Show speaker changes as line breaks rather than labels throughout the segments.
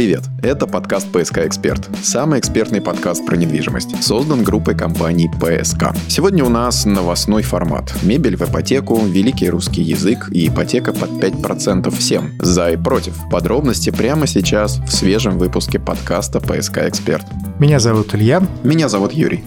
Привет! Это подкаст «ПСК Эксперт». Самый экспертный подкаст про недвижимость. Создан группой компаний «ПСК». Сегодня у нас новостной формат. Мебель в ипотеку, великий русский язык и ипотека под 5% всем. За и против. Подробности прямо сейчас в свежем выпуске подкаста «ПСК Эксперт».
Меня зовут Илья.
Меня зовут Юрий.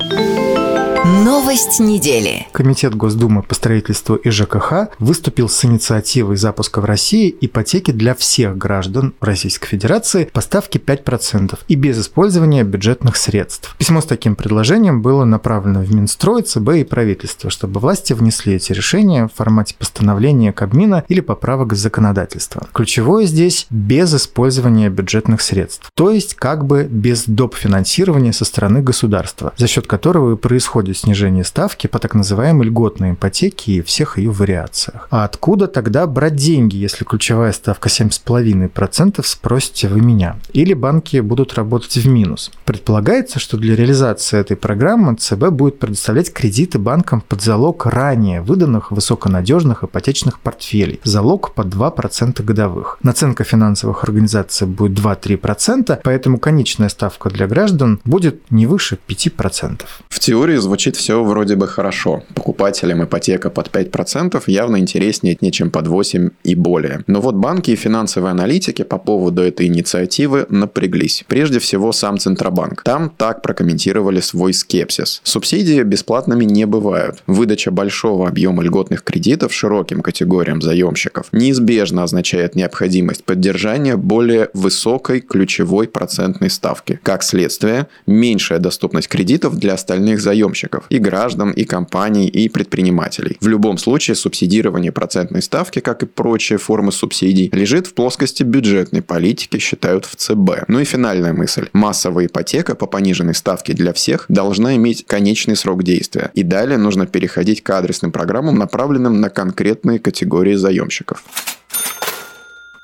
Новость недели.
Комитет Госдумы по строительству и ЖКХ выступил с инициативой запуска в России ипотеки для всех граждан Российской Федерации по ставке 5% и без использования бюджетных средств. Письмо с таким предложением было направлено в Минстрой, ЦБ и правительство, чтобы власти внесли эти решения в формате постановления Кабмина или поправок законодательства. Ключевое здесь – без использования бюджетных средств, то есть как бы без доп. финансирования со стороны государства, за счет которого и происходит происходит снижение ставки по так называемой льготной ипотеке и всех ее вариациях. А откуда тогда брать деньги, если ключевая ставка 7,5%, спросите вы меня? Или банки будут работать в минус? Предполагается, что для реализации этой программы ЦБ будет предоставлять кредиты банкам под залог ранее выданных высоконадежных ипотечных портфелей. Залог под 2% годовых. Наценка финансовых организаций будет 2-3%, поэтому конечная ставка для граждан будет не выше 5%.
В теории звучит звучит все вроде бы хорошо. Покупателям ипотека под 5% явно интереснее, чем под 8 и более. Но вот банки и финансовые аналитики по поводу этой инициативы напряглись. Прежде всего сам Центробанк. Там так прокомментировали свой скепсис. Субсидии бесплатными не бывают. Выдача большого объема льготных кредитов широким категориям заемщиков неизбежно означает необходимость поддержания более высокой ключевой процентной ставки. Как следствие, меньшая доступность кредитов для остальных заемщиков заемщиков, и граждан, и компаний, и предпринимателей. В любом случае субсидирование процентной ставки, как и прочие формы субсидий, лежит в плоскости бюджетной политики, считают в ЦБ. Ну и финальная мысль. Массовая ипотека по пониженной ставке для всех должна иметь конечный срок действия. И далее нужно переходить к адресным программам, направленным на конкретные категории заемщиков.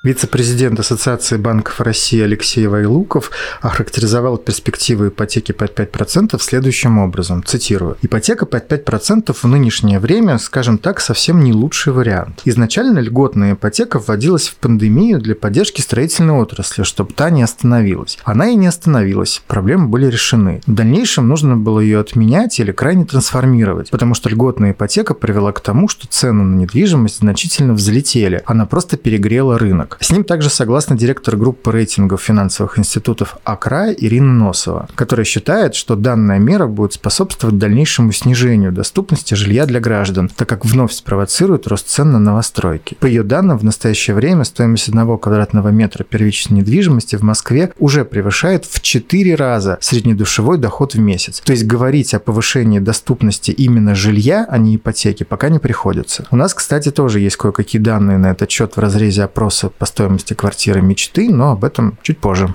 Вице-президент Ассоциации банков России Алексей Вайлуков охарактеризовал перспективы ипотеки под 5% следующим образом, цитирую, «Ипотека под 5% в нынешнее время, скажем так, совсем не лучший вариант. Изначально льготная ипотека вводилась в пандемию для поддержки строительной отрасли, чтобы та не остановилась. Она и не остановилась, проблемы были решены. В дальнейшем нужно было ее отменять или крайне трансформировать, потому что льготная ипотека привела к тому, что цены на недвижимость значительно взлетели, она просто перегрела рынок рынок. С ним также согласна директор группы рейтингов финансовых институтов АКРА Ирина Носова, которая считает, что данная мера будет способствовать дальнейшему снижению доступности жилья для граждан, так как вновь спровоцирует рост цен на новостройки. По ее данным, в настоящее время стоимость одного квадратного метра первичной недвижимости в Москве уже превышает в 4 раза среднедушевой доход в месяц. То есть говорить о повышении доступности именно жилья, а не ипотеки, пока не приходится. У нас, кстати, тоже есть кое-какие данные на этот счет в разрезе опроса по стоимости квартиры мечты, но об этом чуть позже.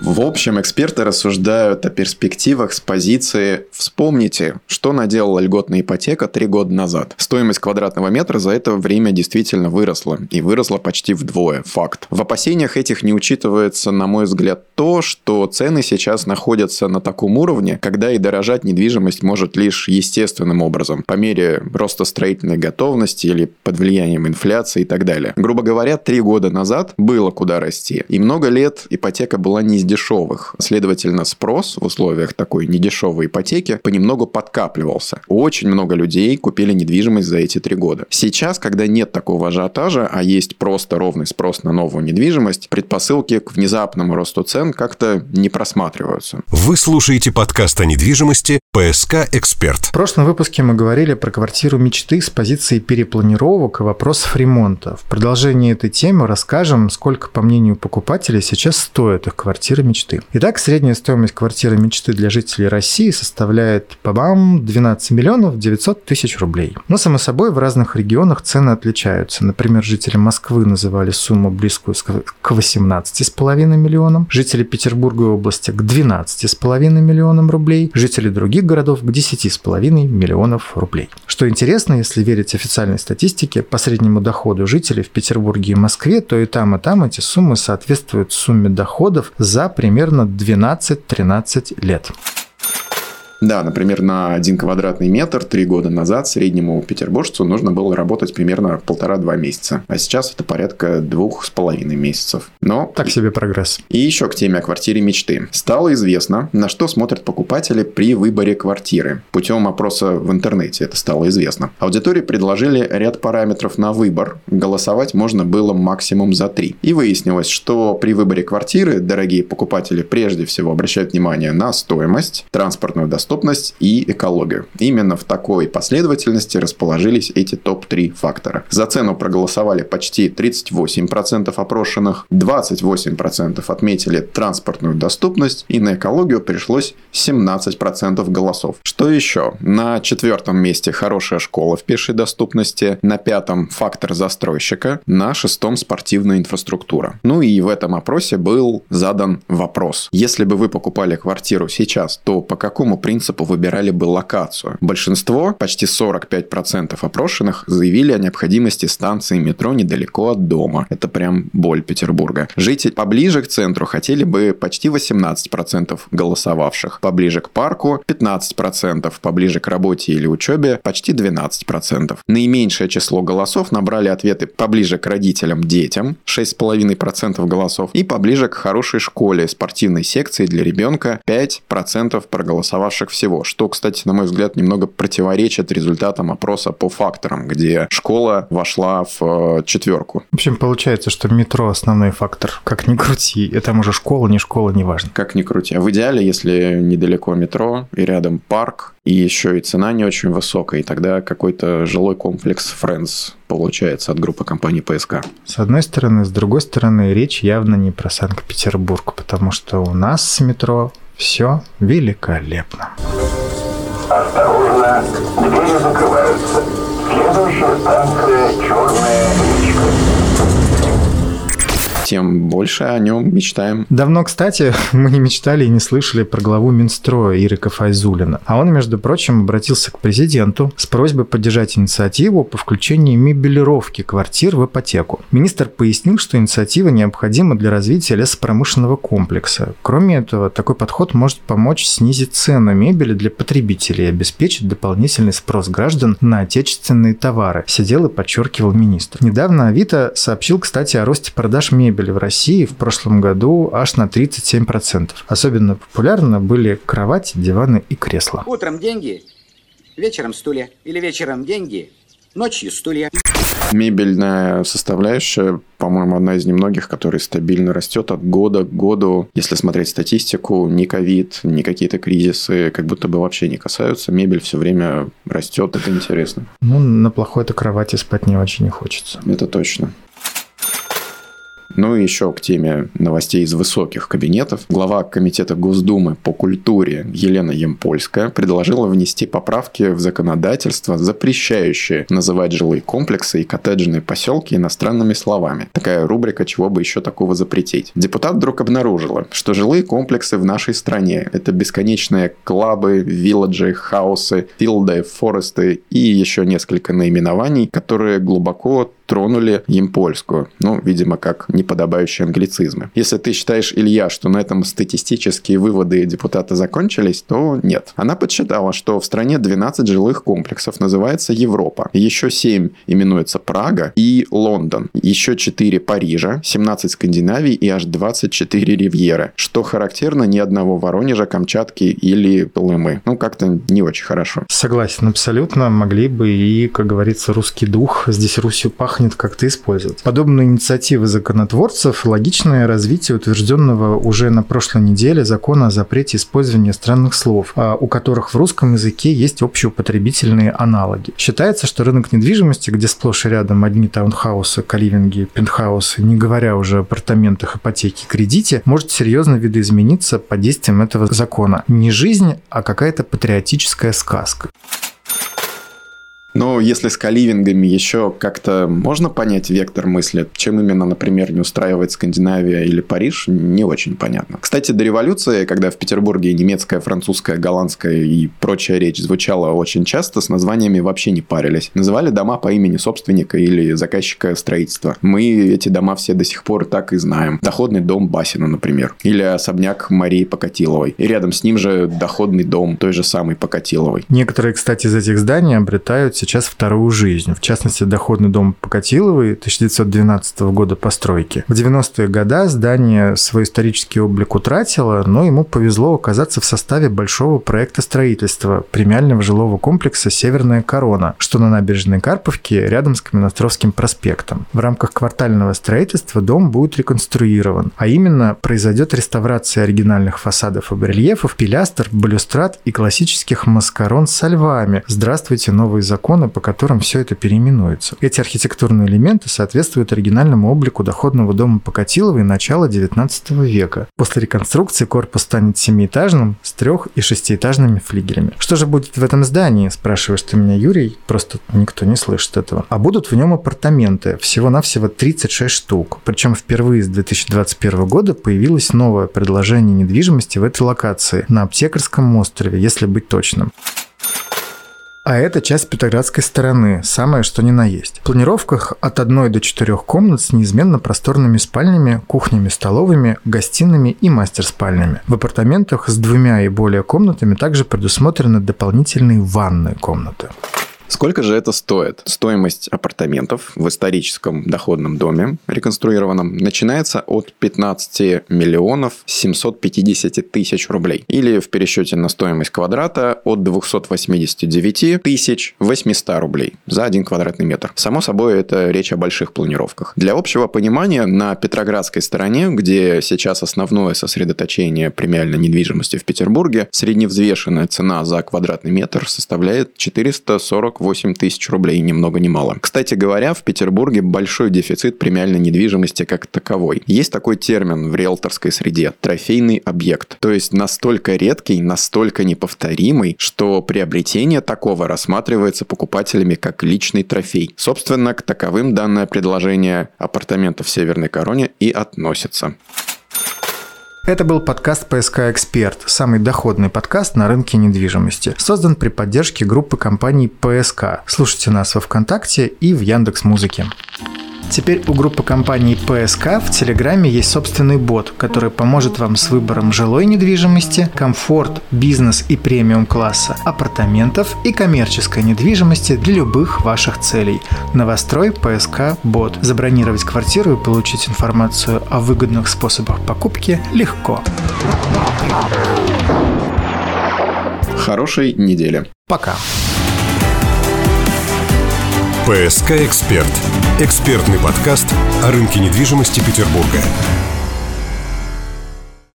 В общем, эксперты рассуждают о перспективах с позиции «Вспомните, что наделала льготная ипотека три года назад. Стоимость квадратного метра за это время действительно выросла. И выросла почти вдвое. Факт. В опасениях этих не учитывается, на мой взгляд, то, что цены сейчас находятся на таком уровне, когда и дорожать недвижимость может лишь естественным образом, по мере роста строительной готовности или под влиянием инфляции и так далее. Грубо говоря, три года назад было куда расти. И много лет ипотека была не дешевых. Следовательно, спрос в условиях такой недешевой ипотеки понемногу подкапливался. Очень много людей купили недвижимость за эти три года. Сейчас, когда нет такого ажиотажа, а есть просто ровный спрос на новую недвижимость, предпосылки к внезапному росту цен как-то не просматриваются.
Вы слушаете подкаст о недвижимости «ПСК Эксперт».
В прошлом выпуске мы говорили про квартиру мечты с позиции перепланировок и вопросов ремонта. В продолжении этой темы расскажем, сколько, по мнению покупателей, сейчас стоит их квартира квартиры мечты. Итак, средняя стоимость квартиры мечты для жителей России составляет, по-бам, 12 миллионов 900 тысяч рублей. Но, само собой, в разных регионах цены отличаются. Например, жители Москвы называли сумму близкую к 18,5 миллионам, жители Петербурга и области к 12,5 миллионам рублей, жители других городов к 10,5 миллионов рублей. Что интересно, если верить официальной статистике, по среднему доходу жителей в Петербурге и Москве, то и там, и там эти суммы соответствуют сумме доходов за примерно 12-13 лет.
Да, например, на один квадратный метр три года назад среднему петербуржцу нужно было работать примерно полтора-два месяца. А сейчас это порядка двух с половиной месяцев. Но...
Так себе прогресс.
И еще к теме о квартире мечты. Стало известно, на что смотрят покупатели при выборе квартиры. Путем опроса в интернете это стало известно. Аудитории предложили ряд параметров на выбор. Голосовать можно было максимум за три. И выяснилось, что при выборе квартиры дорогие покупатели прежде всего обращают внимание на стоимость, транспортную доступность и экологию. Именно в такой последовательности расположились эти топ-3 фактора. За цену проголосовали почти 38% опрошенных, 28% отметили транспортную доступность и на экологию пришлось 17% голосов. Что еще? На четвертом месте хорошая школа в пешей доступности, на пятом фактор застройщика, на шестом спортивная инфраструктура. Ну и в этом опросе был задан вопрос. Если бы вы покупали квартиру сейчас, то по какому принципу выбирали бы локацию? Большинство, почти 45% опрошенных, заявили о необходимости станции метро недалеко от дома. Это прям боль Петербурга. Жить поближе к центру хотели бы почти 18% голосовавших. Поближе к парку 15%, поближе к работе или учебе почти 12%. Наименьшее число голосов набрали ответы поближе к родителям, детям 6,5% голосов и поближе к хорошей школе, спортивной секции для ребенка 5% проголосовавших всего. Что, кстати, на мой взгляд, немного противоречит результатам опроса по факторам, где школа вошла в э, четверку.
В общем, получается, что метро основной фактор. Как ни крути, это уже школа, не школа, не важно.
Как ни крути. А в идеале, если недалеко метро и рядом парк, и еще и цена не очень высокая, и тогда какой-то жилой комплекс Friends получается от группы компании ПСК.
С одной стороны, с другой стороны, речь явно не про Санкт-Петербург, потому что у нас с метро все великолепно.
Осторожно, двери закрываются. Следующая станция «Черная речка»
тем больше о нем мечтаем.
Давно, кстати, мы не мечтали и не слышали про главу Минстроя Ирика Файзулина. А он, между прочим, обратился к президенту с просьбой поддержать инициативу по включению мебелировки квартир в ипотеку. Министр пояснил, что инициатива необходима для развития лесопромышленного комплекса. Кроме этого, такой подход может помочь снизить цену мебели для потребителей и обеспечить дополнительный спрос граждан на отечественные товары, сидел и подчеркивал министр. Недавно Авито сообщил, кстати, о росте продаж мебели мебели в России в прошлом году аж на 37%. Особенно популярны были кровати, диваны и кресла.
Утром деньги, вечером стулья. Или вечером деньги, ночью стулья.
Мебельная составляющая, по-моему, одна из немногих, которая стабильно растет от года к году. Если смотреть статистику, ни ковид, ни какие-то кризисы как будто бы вообще не касаются. Мебель все время растет, это интересно.
Ну, на плохой-то кровати спать не очень не хочется.
Это точно. Ну и еще к теме новостей из высоких кабинетов. Глава Комитета Госдумы по культуре Елена Емпольская предложила внести поправки в законодательство, запрещающие называть жилые комплексы и коттеджные поселки иностранными словами. Такая рубрика «Чего бы еще такого запретить?». Депутат вдруг обнаружила, что жилые комплексы в нашей стране – это бесконечные клабы, вилладжи, хаусы, филды, форесты и еще несколько наименований, которые глубоко тронули Емпольскую. Ну, видимо, как неподобающие англицизмы. Если ты считаешь, Илья, что на этом статистические выводы депутата закончились, то нет. Она подсчитала, что в стране 12 жилых комплексов называется Европа. Еще 7 именуется Прага и Лондон. Еще 4 Парижа, 17 Скандинавии и аж 24 Ривьеры. Что характерно ни одного Воронежа, Камчатки или Колымы. Ну, как-то не очень хорошо.
Согласен, абсолютно. Могли бы и, как говорится, русский дух здесь Русью пахнет пахнет, как-то использовать. Подобные инициативы законотворцев – логичное развитие утвержденного уже на прошлой неделе закона о запрете использования странных слов, а у которых в русском языке есть общеупотребительные аналоги. Считается, что рынок недвижимости, где сплошь и рядом одни таунхаусы, каливинги, пентхаусы, не говоря уже о апартаментах, ипотеке, кредите, может серьезно видоизмениться под действием этого закона. Не жизнь, а какая-то патриотическая сказка.
Но если с каливингами еще как-то можно понять вектор мысли, чем именно, например, не устраивает Скандинавия или Париж, не очень понятно. Кстати, до революции, когда в Петербурге немецкая, французская, голландская и прочая речь звучала очень часто, с названиями вообще не парились. Называли дома по имени собственника или заказчика строительства. Мы эти дома все до сих пор так и знаем. Доходный дом Басина, например. Или особняк Марии Покатиловой. И рядом с ним же доходный дом той же самой Покатиловой.
Некоторые, кстати, из этих зданий обретают сейчас вторую жизнь. В частности, доходный дом Покатиловой 1912 года постройки. В 90-е годы здание свой исторический облик утратило, но ему повезло оказаться в составе большого проекта строительства премиального жилого комплекса «Северная корона», что на набережной Карповки рядом с Каменостровским проспектом. В рамках квартального строительства дом будет реконструирован, а именно произойдет реставрация оригинальных фасадов и барельефов, пилястр, балюстрат и классических маскарон со львами. Здравствуйте, новые законы, по которым все это переименуется. Эти архитектурные элементы соответствуют оригинальному облику доходного дома Покатиловой начала 19 века. После реконструкции корпус станет семиэтажным с трех- и шестиэтажными флигелями. Что же будет в этом здании, спрашиваешь ты меня, Юрий? Просто никто не слышит этого. А будут в нем апартаменты, всего-навсего 36 штук. Причем впервые с 2021 года появилось новое предложение недвижимости в этой локации на Аптекарском острове, если быть точным. А это часть Петроградской стороны, самое что ни на есть. В планировках от одной до четырех комнат с неизменно просторными спальнями, кухнями, столовыми, гостиными и мастер-спальнями. В апартаментах с двумя и более комнатами также предусмотрены дополнительные ванные комнаты.
Сколько же это стоит? Стоимость апартаментов в историческом доходном доме, реконструированном, начинается от 15 миллионов 750 тысяч рублей. Или в пересчете на стоимость квадрата от 289 тысяч 800 рублей за один квадратный метр. Само собой, это речь о больших планировках. Для общего понимания, на Петроградской стороне, где сейчас основное сосредоточение премиальной недвижимости в Петербурге, средневзвешенная цена за квадратный метр составляет 440 48 тысяч рублей, ни много ни мало. Кстати говоря, в Петербурге большой дефицит премиальной недвижимости как таковой. Есть такой термин в риэлторской среде – трофейный объект. То есть настолько редкий, настолько неповторимый, что приобретение такого рассматривается покупателями как личный трофей. Собственно, к таковым данное предложение апартаментов в Северной Короне и относится.
Это был подкаст «ПСК Эксперт», самый доходный подкаст на рынке недвижимости. Создан при поддержке группы компаний «ПСК». Слушайте нас во Вконтакте и в Яндекс Музыке. Теперь у группы компаний ПСК в Телеграме есть собственный бот, который поможет вам с выбором жилой недвижимости, комфорт, бизнес и премиум класса, апартаментов и коммерческой недвижимости для любых ваших целей. Новострой ПСК Бот. Забронировать квартиру и получить информацию о выгодных способах покупки легко.
Хорошей недели.
Пока.
ПСК «Эксперт» – экспертный подкаст о рынке недвижимости Петербурга.